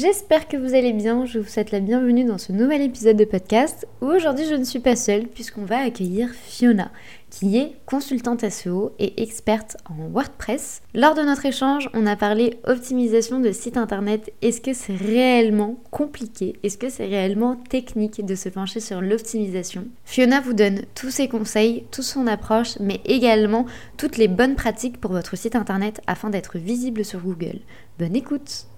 J'espère que vous allez bien, je vous souhaite la bienvenue dans ce nouvel épisode de podcast où aujourd'hui je ne suis pas seule puisqu'on va accueillir Fiona qui est consultante SEO et experte en WordPress. Lors de notre échange, on a parlé optimisation de site internet. Est-ce que c'est réellement compliqué? Est-ce que c'est réellement technique de se pencher sur l'optimisation? Fiona vous donne tous ses conseils, toute son approche, mais également toutes les bonnes pratiques pour votre site internet afin d'être visible sur Google. Bonne écoute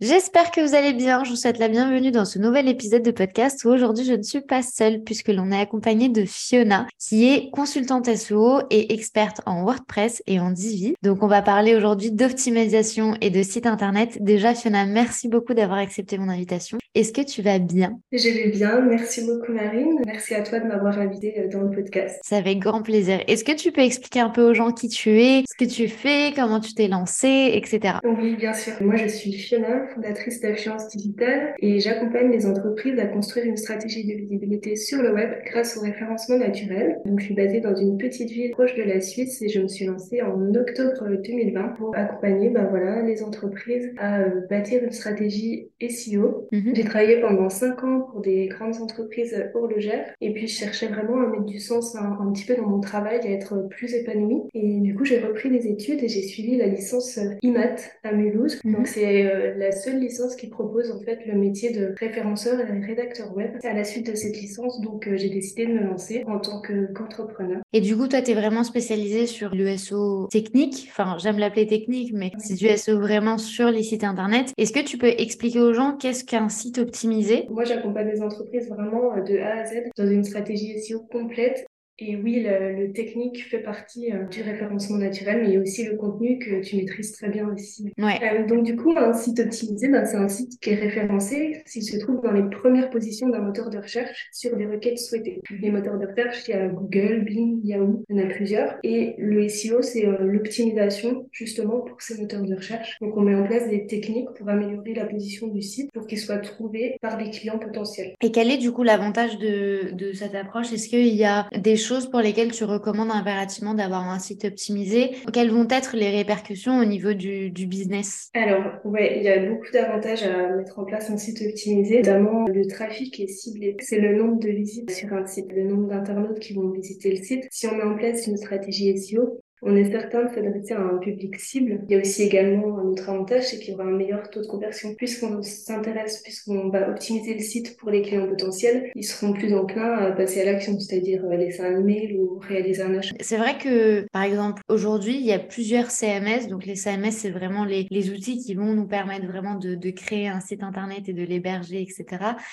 J'espère que vous allez bien. Je vous souhaite la bienvenue dans ce nouvel épisode de podcast où aujourd'hui je ne suis pas seule puisque l'on est accompagné de Fiona qui est consultante SEO et experte en WordPress et en Divi. Donc on va parler aujourd'hui d'optimisation et de site internet. Déjà Fiona, merci beaucoup d'avoir accepté mon invitation. Est-ce que tu vas bien? Je vais bien. Merci beaucoup Marine. Merci à toi de m'avoir invitée euh, dans le podcast. C'est avec grand plaisir. Est-ce que tu peux expliquer un peu aux gens qui tu es, ce que tu fais, comment tu t'es lancée, etc. Oui, bien sûr. Moi je suis Fiona fondatrice d'Influence Digitale et j'accompagne les entreprises à construire une stratégie de visibilité sur le web grâce au référencement naturel. Donc, je suis basée dans une petite ville proche de la Suisse et je me suis lancée en octobre 2020 pour accompagner ben voilà, les entreprises à euh, bâtir une stratégie SEO. Mhm. J'ai travaillé pendant cinq ans pour des grandes entreprises horlogères et puis je cherchais vraiment à mettre du sens un, un petit peu dans mon travail, à être plus épanouie. Et du coup, j'ai repris des études et j'ai suivi la licence IMAT à Mulhouse. Mhm. Donc, c'est euh, la seule licence qui propose en fait le métier de référenceur et rédacteur web. À la suite de cette licence, donc euh, j'ai décidé de me lancer en tant qu'entrepreneur. et du coup, toi, tu es vraiment spécialisé sur le SEO technique. Enfin, j'aime l'appeler technique, mais c'est du SEO vraiment sur les sites internet. Est-ce que tu peux expliquer aux gens qu'est-ce qu'un site optimisé? Moi, j'accompagne les entreprises vraiment euh, de A à Z dans une stratégie SEO complète et oui, le, technique fait partie euh, du référencement naturel, mais il y a aussi le contenu que tu maîtrises très bien aussi. Ouais. Euh, donc du coup, un site optimisé, ben, c'est un site qui est référencé s'il se trouve dans les premières positions d'un moteur de recherche sur des requêtes souhaitées. Les moteurs de recherche, il y a Google, Bing, Yahoo, il y en a plusieurs. Et le SEO, c'est euh, l'optimisation justement pour ces moteurs de recherche. Donc on met en place des techniques pour améliorer la position du site pour qu'il soit trouvé par des clients potentiels. Et quel est du coup l'avantage de, de cette approche? Est-ce qu'il y a des choses pour lesquelles tu recommandes impérativement d'avoir un site optimisé Quelles vont être les répercussions au niveau du, du business? Alors, ouais, il y a beaucoup d'avantages à mettre en place un site optimisé, notamment le trafic est ciblé. C'est le nombre de visites sur un site, le nombre d'internautes qui vont visiter le site. Si on met en place une stratégie SEO, on est certain de s'adresser à un public cible. Il y a aussi également un autre avantage, c'est qu'il y aura un meilleur taux de conversion. Puisqu'on s'intéresse, puisqu'on va optimiser le site pour les clients potentiels, ils seront plus enclins à passer à l'action, c'est-à-dire euh, laisser un email ou réaliser un achat. C'est vrai que, par exemple, aujourd'hui, il y a plusieurs CMS. Donc, les CMS, c'est vraiment les, les, outils qui vont nous permettre vraiment de, de créer un site internet et de l'héberger, etc.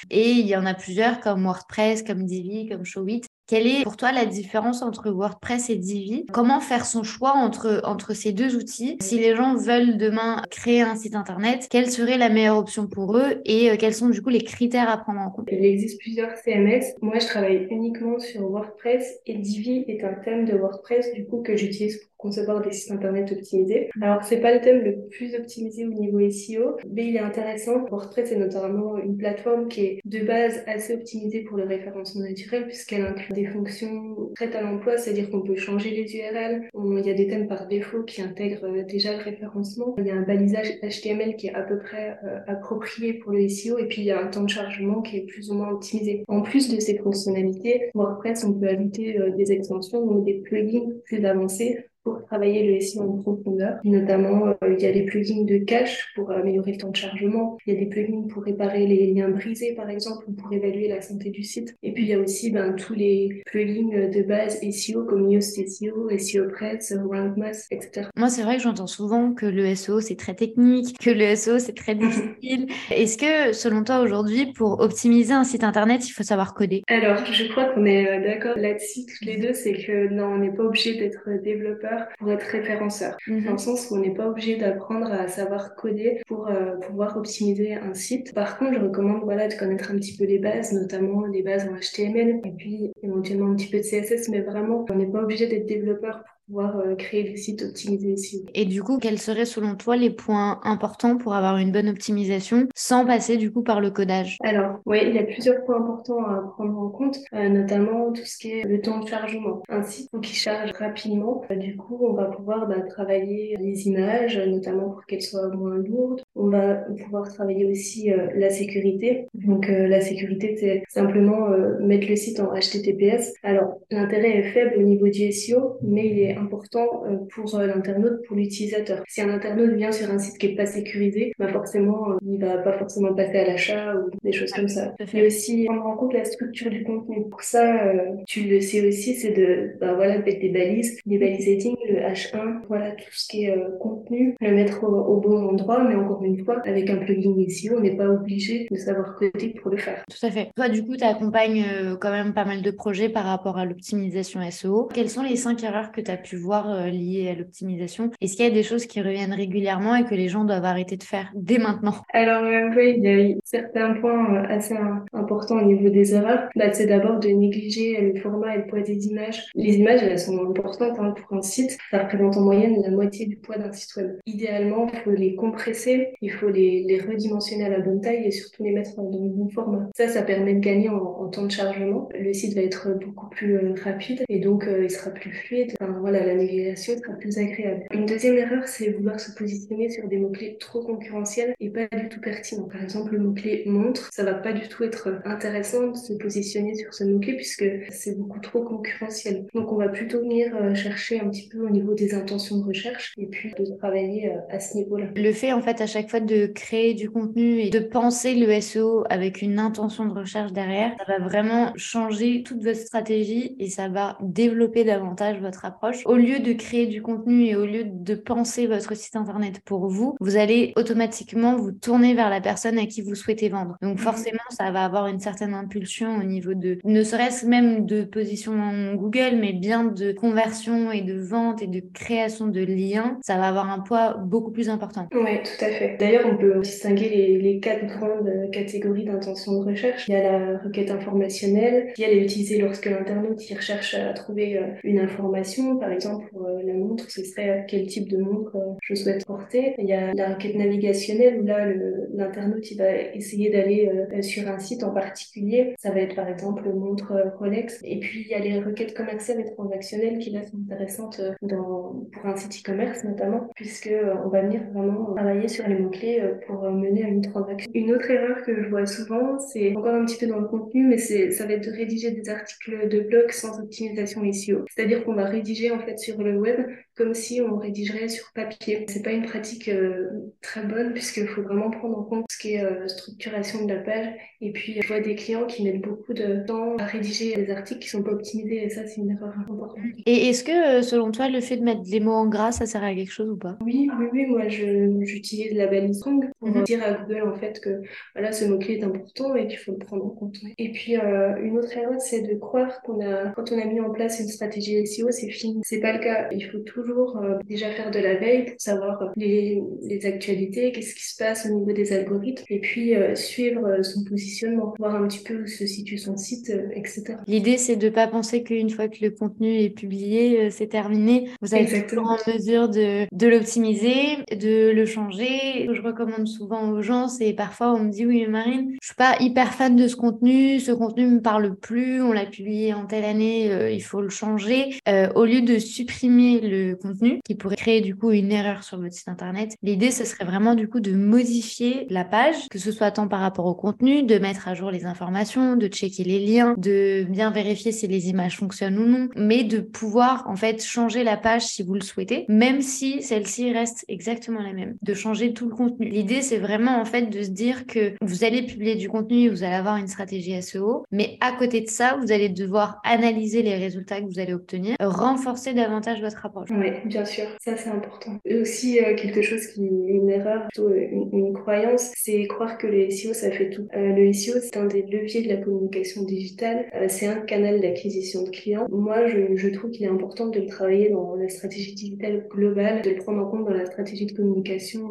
Et il y en a plusieurs comme WordPress, comme Divi, comme Showit. Quelle est pour toi la différence entre WordPress et Divi? Comment faire son choix entre, entre ces deux outils? Si les gens veulent demain créer un site internet, quelle serait la meilleure option pour eux et euh, quels sont du coup les critères à prendre en compte? Il existe plusieurs CMS. Moi, je travaille uniquement sur WordPress et Divi est un thème de WordPress du coup que j'utilise pour concevoir des sites internet optimisés. Alors, c'est pas le thème le plus optimisé au niveau SEO, mais il est intéressant. WordPress est notamment une plateforme qui est de base assez optimisée pour le référencement naturel puisqu'elle inclut des fonctions prêtes à l'emploi, c'est-à-dire qu'on peut changer les URL. il y a des thèmes par défaut qui intègrent euh, déjà le référencement. Il y a un balisage HTML qui est à peu près euh, approprié pour le SEO et puis il y a un temps de chargement qui est plus ou moins optimisé. En plus de ces fonctionnalités, WordPress, on peut ajouter euh, des extensions ou des plugins plus avancés pour travailler le SEO en profondeur. Notamment, euh, il y a des plugins de cache pour améliorer le temps de chargement. Il y a des plugins pour réparer les liens brisés, par exemple, ou pour évaluer la santé du site. Et puis, il y a aussi ben, tous les plugins de base SEO comme Yoast SEO, SEO Press, Rank etc. Moi, c'est vrai que j'entends souvent que le SEO, c'est très technique, que le SEO, c'est très difficile. Est-ce que, selon toi, aujourd'hui, pour optimiser un site Internet, il faut savoir coder? Alors, je crois qu'on est euh, d'accord là-dessus, tous les deux, c'est que non, on n'est pas obligé d'être développeur pour être référenceur. Mhm. Dans le sens où on n'est pas obligé d'apprendre à savoir coder pour euh, pouvoir optimiser un site. Par contre, je recommande voilà, de connaître un petit peu les bases, notamment les bases en HTML, et puis éventuellement un petit peu de CSS, mais vraiment, on n'est pas obligé d'être développeur pour pouvoir euh, créer des sites optimisés. Et du coup, quels seraient selon toi les points importants pour avoir une bonne optimisation sans passer du coup par le codage? Alors, oui, il y a plusieurs points importants à prendre en compte, euh, notamment tout ce qui est le temps de chargement. Un site qui charge rapidement, euh, du coup, on va pouvoir bah, travailler les images, notamment pour qu'elles soient moins lourdes. On va pouvoir travailler aussi la sécurité. Donc, la sécurité, c'est simplement mettre le site en HTTPS. Alors, l'intérêt est faible au niveau du SEO, mais il est important euh, pour euh, l'internaute, pour l'utilisateur. Si un internaute vient sur un site qui est pas sécurisé, bah forcément, euh, il va pas forcément passer à l'achat ou des choses comme ça. Et aussi prendre en compte la structure du contenu. Pour ça, tu le sais aussi, c'est de bah, voilà mettre des balises, des balises le H1, voilà tout ce qui est contenu, le mettre au, bon endroit. Mais encore une fois, avec un plugin SEO, on n'est pas obligé de savoir coder pour le faire. Tout à fait. Toi, du coup, tu accompagnes quand même pas mal de projets par rapport à l'optimisation SEO. Quelles sont les cinq erreurs que tu as pu voir euh, liées à l'optimisation? Est-ce qu'il y a des choses qui reviennent régulièrement et que les gens doivent arrêter de faire dès maintenant? Alors euh, oui, il y a certains points euh, assez importants au niveau des erreurs. Bah, c'est d'abord de négliger le format et le poids des images. Les images, elles sont importantes hein, pour un site. Ça représente en moyenne la moitié du poids d'un site web. Idéalement, il faut les compresser, il faut les, les, redimensionner à la bonne taille et surtout les mettre dans le bon format. Ça, ça permet de gagner en, temps de chargement. Le site va être beaucoup plus rapide et donc il sera plus fluide. Enfin, voilà, la navigation sera plus agréable. Une deuxième erreur, c'est vouloir se positionner sur des mots-clés trop concurrentiels et pas du tout pertinents. Par exemple, le mot-clé montre, ça va pas du tout être intéressant de se positionner sur ce mot-clé puisque c'est beaucoup trop concurrentiel. Donc on va plutôt venir euh, chercher un petit peu au niveau des intentions de recherche et puis de travailler euh, à ce niveau-là. Le fait en fait à chaque fois de créer du contenu et de penser le SEO avec une intention de recherche derrière, ça va vraiment changer toute votre stratégie et ça va développer davantage votre approche. Au lieu de créer du contenu et au lieu de penser votre site internet pour vous, vous allez automatiquement vous tourner vers la personne à qui vous souhaitez vendre. Donc mhm. forcément, ça va avoir une certaine impulsion au niveau de, ne serait-ce même de position en Google, mais bien de conversion et de vente et de création de liens, ça va avoir un poids beaucoup plus important. Oui, tout à fait. D'ailleurs, on peut distinguer les, quatre grandes catégories d'intention de recherche. Il y a la requête informationnelle, qui elle est utilisée lorsque l'internaute recherche à trouver euh, une information, par exemple pour euh, la montre, ce serait euh, quel type de montre je souhaite porter. Il y a la requête navigationnelle où là l'internaute va essayer d'aller sur un site en particulier. Ça va être par exemple montre Rolex. Et puis il y a les requêtes commerciales et transactionnelles qui là sont intéressantes dans, pour un site e-commerce notamment, puisque on va venir vraiment travailler sur les mots-clés pour mener à une transaction. Une autre erreur que je vois souvent, c'est encore un petit peu dans le contenu, mais c'est ça va être de rédiger des articles de blog sans optimisation SEO. C'est-à-dire qu'on va rédiger en fait sur le web comme si on rédigerait sur papier. C'est pas une pratique euh, très bonne puisqu'il faut vraiment prendre en compte ce qui est euh, structuration de la page. Et puis, je vois des clients qui mettent beaucoup de temps à rédiger des articles qui sont pas optimisés et ça, c'est une erreur importante. Et est-ce que, euh, selon toi, le fait de mettre des mots en gras, ça sert à quelque chose ou pas? Oui, oui, oui. Moi, j'utilise la balise strong pour mhm. dire à Google en fait que voilà, ce mot-clé est important et qu'il faut le prendre en compte. Et puis, une autre erreur, c'est de croire qu'on a, quand on a mis en place une stratégie SEO, c'est fini. C'est pas le cas. Il faut toujours euh, déjà faire de la veille pour savoir euh, les, les actualités, qu'est-ce qui se passe au niveau des algorithmes, et puis euh, suivre son positionnement, voir un petit peu où se situe son site, etc. L'idée, c'est de pas penser qu'une fois que le contenu est publié, c'est terminé. Vous êtes toujours en mesure de, de l'optimiser, de le changer. Que je recommande souvent aux gens, c'est parfois on me dit oui, Marine, je suis pas hyper fan de ce contenu, ce contenu me parle plus, on l'a publié en telle année, il faut le changer. au lieu de supprimer le contenu, qui pourrait créer du coup une erreur sur votre site internet. L'idée, ce serait vraiment du coup de modifier la page, que ce soit tant par rapport au contenu, de mettre à jour les informations, de checker les liens, de bien vérifier si les images fonctionnent ou non, mais de pouvoir en fait changer la page si vous le souhaitez, même si celle-ci reste exactement la même, de changer tout le contenu. L'idée, c'est vraiment en fait de se dire que vous allez publier du contenu, vous allez avoir une stratégie SEO, mais à côté de ça, vous allez devoir analyser les résultats que vous allez obtenir, renforcer davantage votre approche. Oui, bien sûr, ça c'est important. Et aussi euh, quelque chose qui est une erreur, plutôt euh, une, croyance, c'est croire que le SEO ça fait tout. Euh, le SEO c'est un des leviers de la communication digitale, c'est un canal d'acquisition de clients. Moi je trouve qu'il est important de le travailler dans la stratégie digitale globale, de le prendre en compte dans la stratégie de communication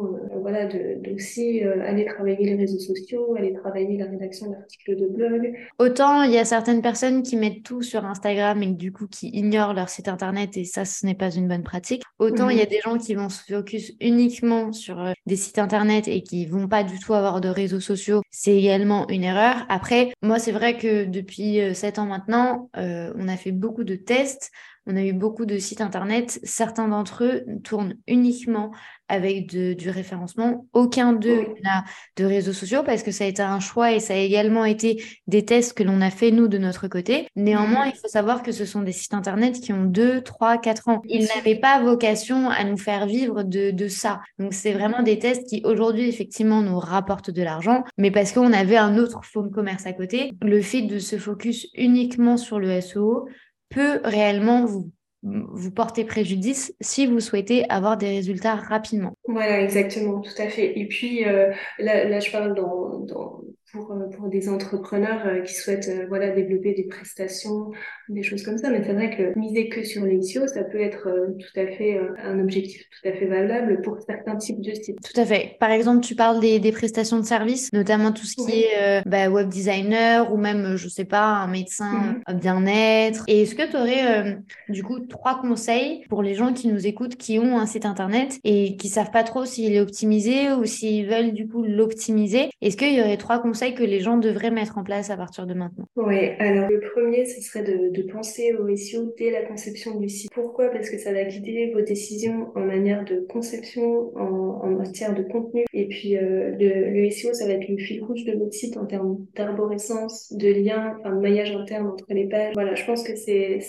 voilà, de, aussi aller travailler les réseaux sociaux, aller travailler la rédaction d'articles de blog. Autant il y a certaines personnes qui mettent tout sur Instagram et du coup qui ignorent leur site internet et ça, ce n'est pas une bonne pratique. Autant il y a mhm. des gens qui vont se focus uniquement sur des sites internet et qui vont pas du tout avoir de réseaux sociaux. C'est également une erreur. Après, moi, c'est vrai que depuis 7 ans maintenant, on a fait beaucoup de tests on a eu beaucoup de sites internet. Certains d'entre eux tournent uniquement avec du référencement. Aucun d'eux n'a de réseaux sociaux parce que ça a été un choix et ça a également été des tests que l'on a fait nous de notre côté. Néanmoins, il faut savoir que ce sont des sites internet qui ont 2, 3, 4 ans. Ils n'avaient pas vocation à nous faire vivre de, de ça. Donc, c'est vraiment des tests qui aujourd'hui, effectivement, nous rapportent de l'argent, mais parce qu'on avait un autre fonds de commerce à côté. Le fait de se focus uniquement sur le SEO peut réellement vous, vous porter préjudice si vous souhaitez avoir des résultats rapidement. Voilà, exactement, tout à fait. Et puis, euh, là, je parle dans, pour, euh, pour des entrepreneurs euh, qui souhaitent euh, voilà, développer des prestations, des choses comme ça. Mais c'est vrai que miser que sur les SEO, ça peut être tout à fait un objectif tout à fait valable pour certains types de sites. Tout à fait. Par exemple, tu parles des, des prestations de services, notamment tout ce qui est bah, web designer ou même, je sais pas, un médecin mm-hmm. bien-être. Et est-ce que tu aurais du coup trois conseils pour les gens qui nous écoutent, qui ont un site internet et qui savent pas trop s'il est optimisé ou s'ils veulent du coup l'optimiser? Est-ce qu'il y aurait trois conseils que les gens devraient mettre en place à partir de maintenant Oui, alors le premier, ce serait de, penser au SEO dès la conception du site. Pourquoi? Parce que ça va guider vos décisions en manière de conception, en, matière de contenu. Et puis euh, le, SEO, ça va être le fil rouge de votre site en termes d'arborescence, de liens, enfin de maillage interne entre les pages. Voilà, je pense que c'est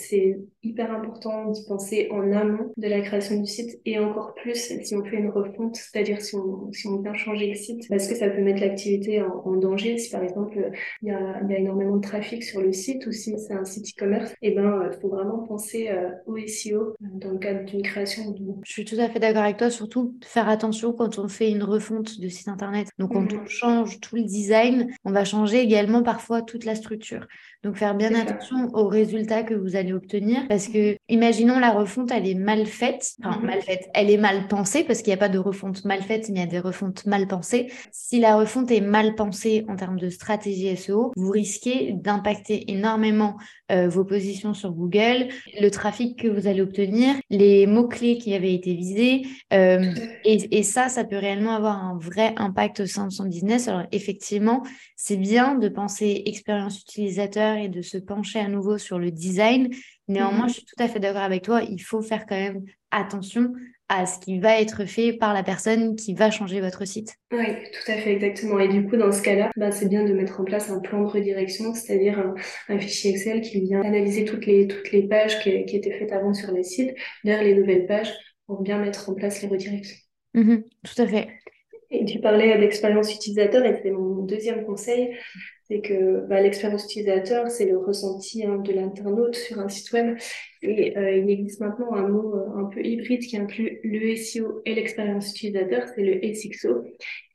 hyper important d'y penser en amont de la création du site et encore plus si on fait une refonte, c'est-à-dire si on, si on vient changer le site, parce que ça peut mettre l'activité en danger si par exemple il y a, énormément de trafic sur le site ou si c'est un site e-commerce, et eh ben il faut vraiment penser euh, au SEO euh, dans le cadre d'une création. Je suis tout à fait d'accord avec toi, surtout faire attention quand on fait une refonte de site internet. Donc quand mhm. on change tout le design, on va changer également parfois toute la structure. Donc faire bien attention aux résultats que vous allez obtenir parce que imaginons la refonte elle est mal faite, enfin mhm. mal faite, elle est mal pensée parce qu'il n'y a pas de refonte mal faite, il y a des refontes mal pensées. Si la refonte est mal pensée en termes de stratégie SEO, vous risquez d'impacter énormément euh, vos positions sur Google, le trafic que vous allez obtenir, les mots-clés qui avaient été visés. Euh, et, et ça, ça peut réellement avoir un vrai impact au sein de son business. Alors effectivement, c'est bien de penser expérience utilisateur et de se pencher à nouveau sur le design. Néanmoins, mhm. je suis tout à fait d'accord avec toi, il faut faire quand même attention à ce qui va être fait par la personne qui va changer votre site. Oui, tout à fait, exactement. Et du coup, dans ce cas-là, bah, c'est bien de mettre en place un plan de redirection, c'est-à-dire un, fichier Excel qui vient analyser toutes les, toutes les pages qui, étaient faites avant sur les sites vers les nouvelles pages pour bien mettre en place les redirections. Mhm, tout à fait. Et tu parlais d'expérience utilisateur et c'est mon deuxième conseil, c'est que bah, l'expérience utilisateur, c'est le ressenti hein, de l'internaute sur un site web. Et euh, il existe maintenant un mot euh, un peu hybride qui inclut le SEO et l'expérience utilisateur, c'est le SXO,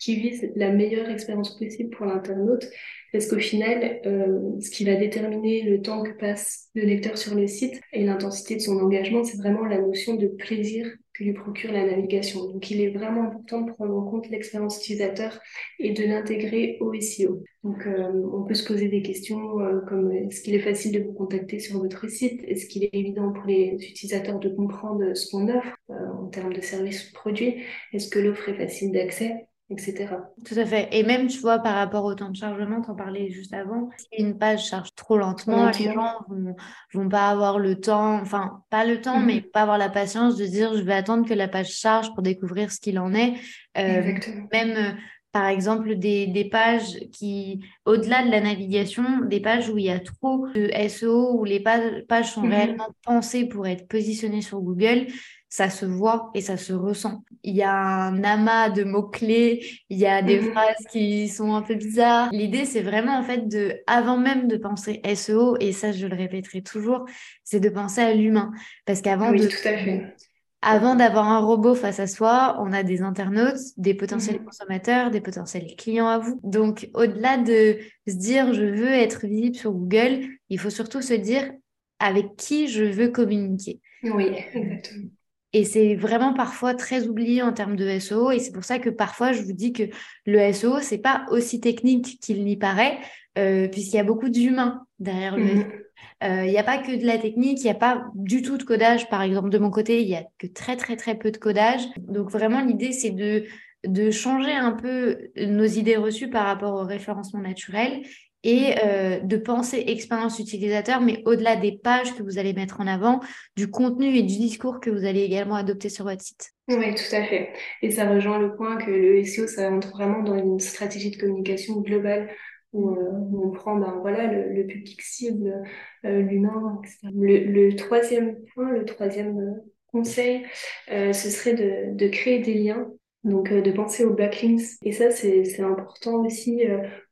qui vise la meilleure expérience possible pour l'internaute. Parce qu'au final, euh, ce qui va déterminer le temps que passe le lecteur sur le site et l'intensité de son engagement, c'est vraiment la notion de plaisir lui procure la navigation. Donc il est vraiment important de prendre en compte l'expérience utilisateur et de l'intégrer au SEO. Donc euh, on peut se poser des questions euh, comme est-ce qu'il est facile de vous contacter sur votre site? Est-ce qu'il est évident pour les utilisateurs de comprendre ce qu'on offre euh, en termes de services ou de produits? Est-ce que l'offre est facile d'accès? Etc. Tout à fait. Et même, tu vois, par rapport au temps de chargement, tu en parlais juste avant, si une page charge trop lentement, les gens vont, vont pas avoir le temps, enfin, pas le temps, mais mhm. pas avoir la patience de dire je vais attendre que la page charge pour découvrir ce qu'il en est. Euh, même, euh, par exemple, des, des pages qui, au-delà de la navigation, des pages où il y a trop de SEO, où les pages, pages sont mhm. réellement pensées pour être positionnées sur Google, ça se voit et ça se ressent. Il y a un amas de mots-clés, il y a des mhm. phrases qui sont un peu bizarres. L'idée, c'est vraiment en fait de, avant même de penser SEO, et ça je le répéterai toujours, c'est de penser à l'humain. Parce qu'avant de... Avant d'avoir un robot face à soi, on a des internautes, des potentiels mhm. consommateurs, des potentiels clients à vous. Donc, au-delà de se dire je veux être visible sur Google, il faut surtout se dire avec qui je veux communiquer. Oui, exactement. Et c'est vraiment parfois très oublié en termes de SEO. Et c'est pour ça que parfois, je vous dis que le SEO, c'est pas aussi technique qu'il n'y paraît, euh, puisqu'il y a beaucoup d'humains derrière le SEO. Euh, il n'y a pas que de la technique, il n'y a pas du tout de codage. Par exemple, de mon côté, il n'y a que très, très, très peu de codage. Donc, vraiment, l'idée, c'est de, de changer un peu nos idées reçues par rapport au référencement naturel et euh, de penser expérience utilisateur, mais au-delà des pages que vous allez mettre en avant, du contenu et du discours que vous allez également adopter sur votre site. Oui, tout à fait. Et ça rejoint le point que le SEO, ça entre vraiment dans une stratégie de communication globale où, euh, on prend ben, voilà, le, public cible, euh, l'humain, etc. Le, troisième point, le troisième conseil, ce serait de, créer des liens, donc de penser aux backlinks. Et ça, c'est important aussi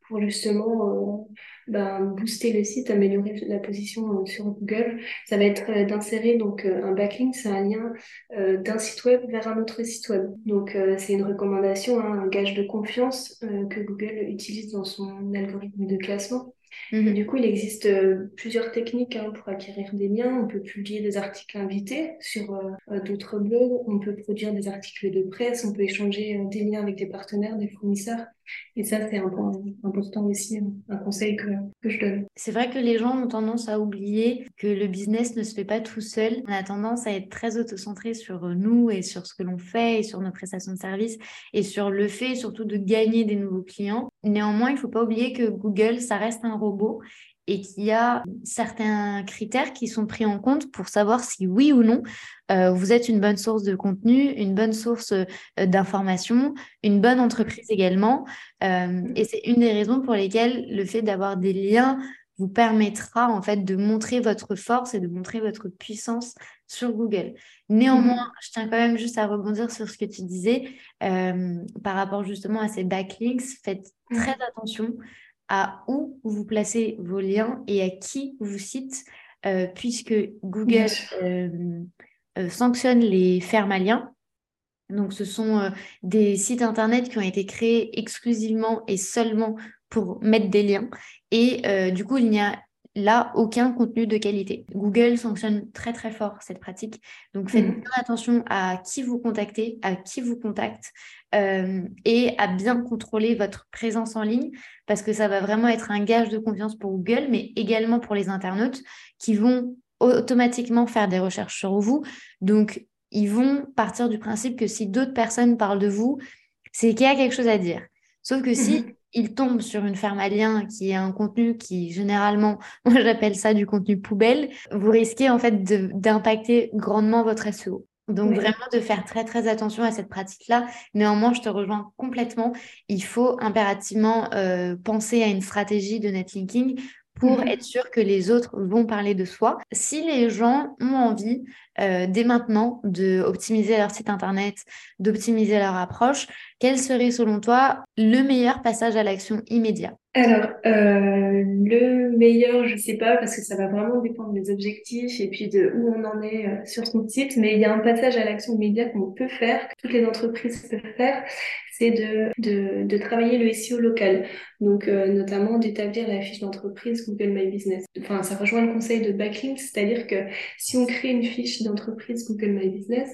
pour justement euh, ben, booster le site, améliorer la position euh, sur Google. Ça va être euh, d'insérer donc un backlink, c'est un lien d'un site web vers un autre site web. Donc c'est une recommandation, hein, un gage de confiance que Google utilise dans son algorithme de classement. Mhm. Du coup, il existe euh, plusieurs techniques hein, pour acquérir des liens. On peut publier des articles invités sur euh, d'autres blogs, on peut produire des articles de presse, on peut échanger des liens avec des partenaires, des fournisseurs. Et ça, c'est un important aussi, hein, un conseil que, je donne. C'est vrai que les gens ont tendance à oublier que le business ne se fait pas tout seul. On a tendance à être très autocentré sur nous et sur ce que l'on fait et sur nos prestations de services et sur le fait surtout de gagner des nouveaux clients. Néanmoins, il ne faut pas oublier que Google, ça reste un robot et qu'il y a certains critères qui sont pris en compte pour savoir si oui ou non euh, vous êtes une bonne source de contenu, une bonne source euh, d'information, une bonne entreprise également. Euh, et c'est une des raisons pour lesquelles le fait d'avoir des liens vous permettra en fait de montrer votre force et de montrer votre puissance sur Google. Néanmoins, je tiens quand même juste à rebondir sur ce que tu disais par rapport justement à ces backlinks. Faites très attention à où vous placez vos liens et à qui vous cite, euh, puisque Google euh, euh, sanctionne les fermaliens. Donc, ce sont des sites internet qui ont été créés exclusivement et seulement pour mettre des liens. Et du coup, il n'y a là aucun contenu de qualité. Google sanctionne très très fort cette pratique. Donc faites mmh. bien attention à qui vous contactez, à qui vous contacte euh, et à bien contrôler votre présence en ligne parce que ça va vraiment être un gage de confiance pour Google, mais également pour les internautes qui vont automatiquement faire des recherches sur vous. Donc ils vont partir du principe que si d'autres personnes parlent de vous, c'est qu'il y a quelque chose à dire. Sauf que si mmh il tombe sur une ferme à lien qui est un contenu qui généralement, moi j'appelle ça du contenu poubelle, vous risquez en fait d'impacter grandement votre SEO. Donc vraiment de faire très très attention à cette pratique-là. Néanmoins, je te rejoins complètement. Il faut impérativement euh, penser à une stratégie de netlinking pour mhm. être sûr que les autres vont parler de soi. Si les gens ont envie euh, dès maintenant d'optimiser leur site internet, d'optimiser leur approche, quel serait selon toi le meilleur passage à l'action immédiat? Alors, euh, le meilleur, je ne sais pas, parce que ça va vraiment dépendre des objectifs et puis de où on en est euh, sur son site, mais il y a un passage à l'action immédiat qu'on peut faire, que toutes les entreprises peuvent faire, c'est de, de, travailler le SEO local. Donc, notamment d'établir la fiche d'entreprise Google My Business. Enfin, ça rejoint le conseil de backlink, c'est-à-dire que si on crée une fiche d'entreprise Google My Business,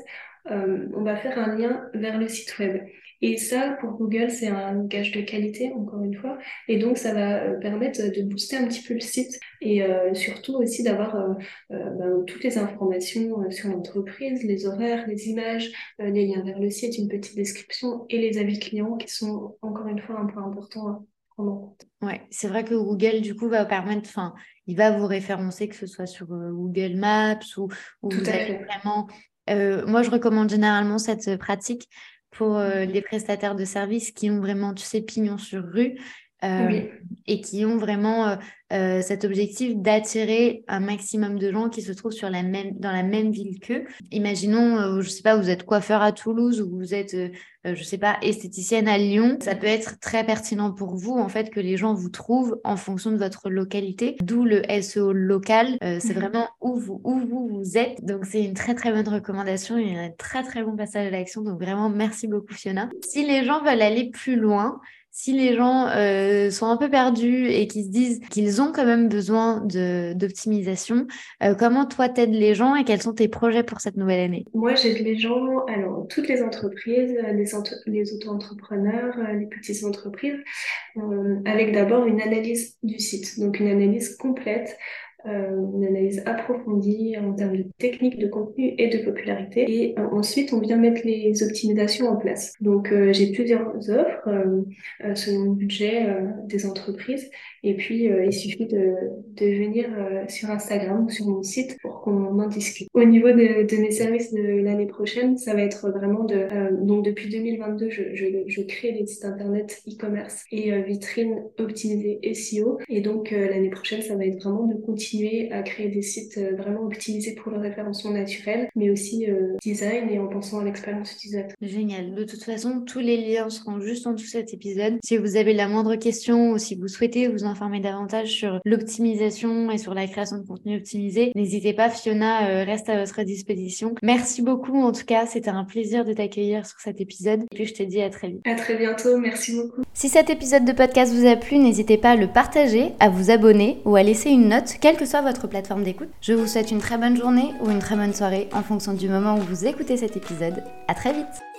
euh, on va faire un lien vers le site web. Et ça, pour Google, c'est un gage de qualité, encore une fois. Et donc, ça va euh, permettre de booster un petit peu le site et euh, surtout aussi d'avoir ben, toutes les informations sur l'entreprise, les horaires, les images, les liens vers le site, une petite description et les avis clients qui sont, encore une fois, un point important à prendre en compte. Ouais, c'est vrai que Google, du coup, va permettre, enfin, il va vous référencer, que ce soit sur Google Maps ou, ou Tout vous vraiment. moi, je recommande généralement cette pratique pour euh, les prestataires de services qui ont vraiment, tu sais, pignon sur rue euh, et qui ont vraiment euh, euh, cet objectif d'attirer un maximum de gens qui se trouvent sur la même, dans la même ville qu'eux. Imaginons, euh, je sais pas, vous êtes coiffeur à Toulouse ou vous êtes, euh, je sais pas, esthéticienne à Lyon. Ça peut être très pertinent pour vous, en fait, que les gens vous trouvent en fonction de votre localité. D'où le SEO local. c'est mhm. vraiment où vous, où vous, vous êtes. Donc, c'est une très, très bonne recommandation et un très, très bon passage à l'action. Donc, vraiment, merci beaucoup, Fiona. Si les gens veulent aller plus loin, si les gens euh, sont un peu perdus et qu'ils se disent qu'ils ont quand même besoin d'optimisation, euh, comment toi t'aides les gens et quels sont tes projets pour cette nouvelle année? Moi, j'aide les gens, alors toutes les entreprises, les, les auto-entrepreneurs, les petites entreprises, avec d'abord une analyse du site, donc une analyse complète euh, une analyse approfondie en termes de technique, de contenu et de popularité. Et euh, ensuite, on vient mettre les optimisations en place. Donc, euh, j'ai plusieurs offres selon le budget des entreprises. Et puis, il suffit de, de venir sur Instagram ou sur mon site pour qu'on en discute. Au niveau de, de mes services de l'année prochaine, ça va être vraiment de... donc, depuis 2022, je, je, je crée des sites internet e-commerce et vitrines optimisées SEO. Et donc, l'année prochaine, ça va être vraiment de continuer à créer des sites euh, vraiment optimisés pour le référencement naturel, mais aussi euh, design et en pensant à l'expérience utilisateur. Génial. De toute façon, tous les liens seront juste en dessous de cet épisode. Si vous avez la moindre question ou si vous souhaitez vous informer davantage sur l'optimisation et sur la création de contenu optimisé, n'hésitez pas. Fiona euh, reste à votre disposition. Merci beaucoup. En tout cas, c'était un plaisir de t'accueillir sur cet épisode. Et puis, je te dis à très vite. À très bientôt. Merci beaucoup. Si cet épisode de podcast vous a plu, n'hésitez pas à le partager, à vous abonner ou à laisser une note, quelle que soit votre plateforme d'écoute. Je vous souhaite une très bonne journée ou une très bonne soirée en fonction du moment où vous écoutez cet épisode. À très vite